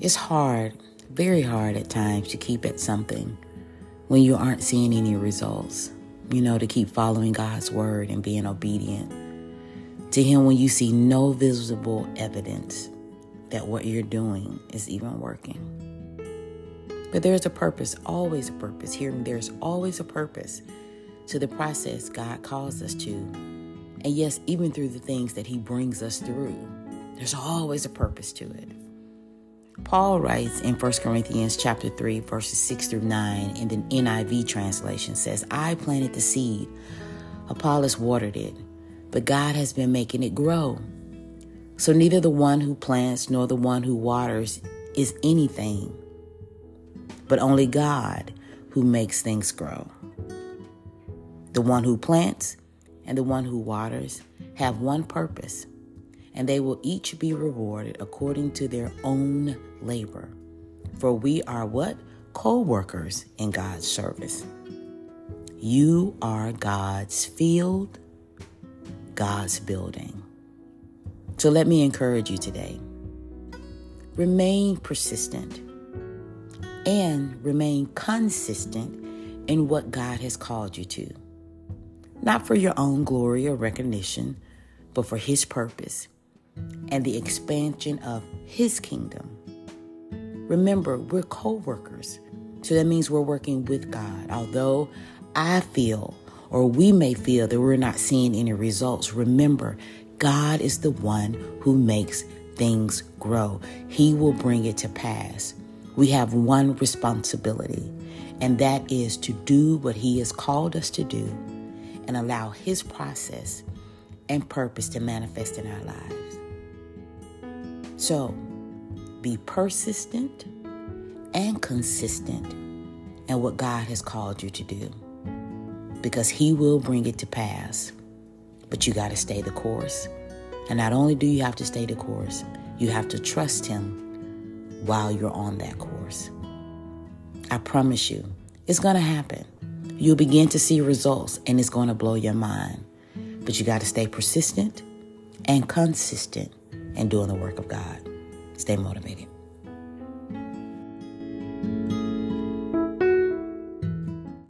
It's hard, very hard at times to keep at something when you aren't seeing any results. You know, to keep following God's word and being obedient to Him when you see no visible evidence that what you're doing is even working. But there's a purpose, always a purpose. Here, there's always a purpose to the process God calls us to. And yes, even through the things that He brings us through, there's always a purpose to it. Paul writes in 1 Corinthians chapter 3 verses 6 through 9 in the NIV translation says, "I planted the seed, Apollos watered it, but God has been making it grow. So neither the one who plants nor the one who waters is anything, but only God who makes things grow. The one who plants and the one who waters have one purpose, and they will each be rewarded according to their own labor. For we are what? Co workers in God's service. You are God's field, God's building. So let me encourage you today remain persistent and remain consistent in what God has called you to. Not for your own glory or recognition, but for His purpose and the expansion of His kingdom. Remember, we're co workers. So that means we're working with God. Although I feel or we may feel that we're not seeing any results, remember, God is the one who makes things grow. He will bring it to pass. We have one responsibility, and that is to do what He has called us to do and allow His process and purpose to manifest in our lives. So, be persistent and consistent in what God has called you to do because He will bring it to pass. But you got to stay the course. And not only do you have to stay the course, you have to trust Him while you're on that course. I promise you, it's going to happen. You'll begin to see results and it's going to blow your mind. But you got to stay persistent and consistent in doing the work of God. Stay motivated.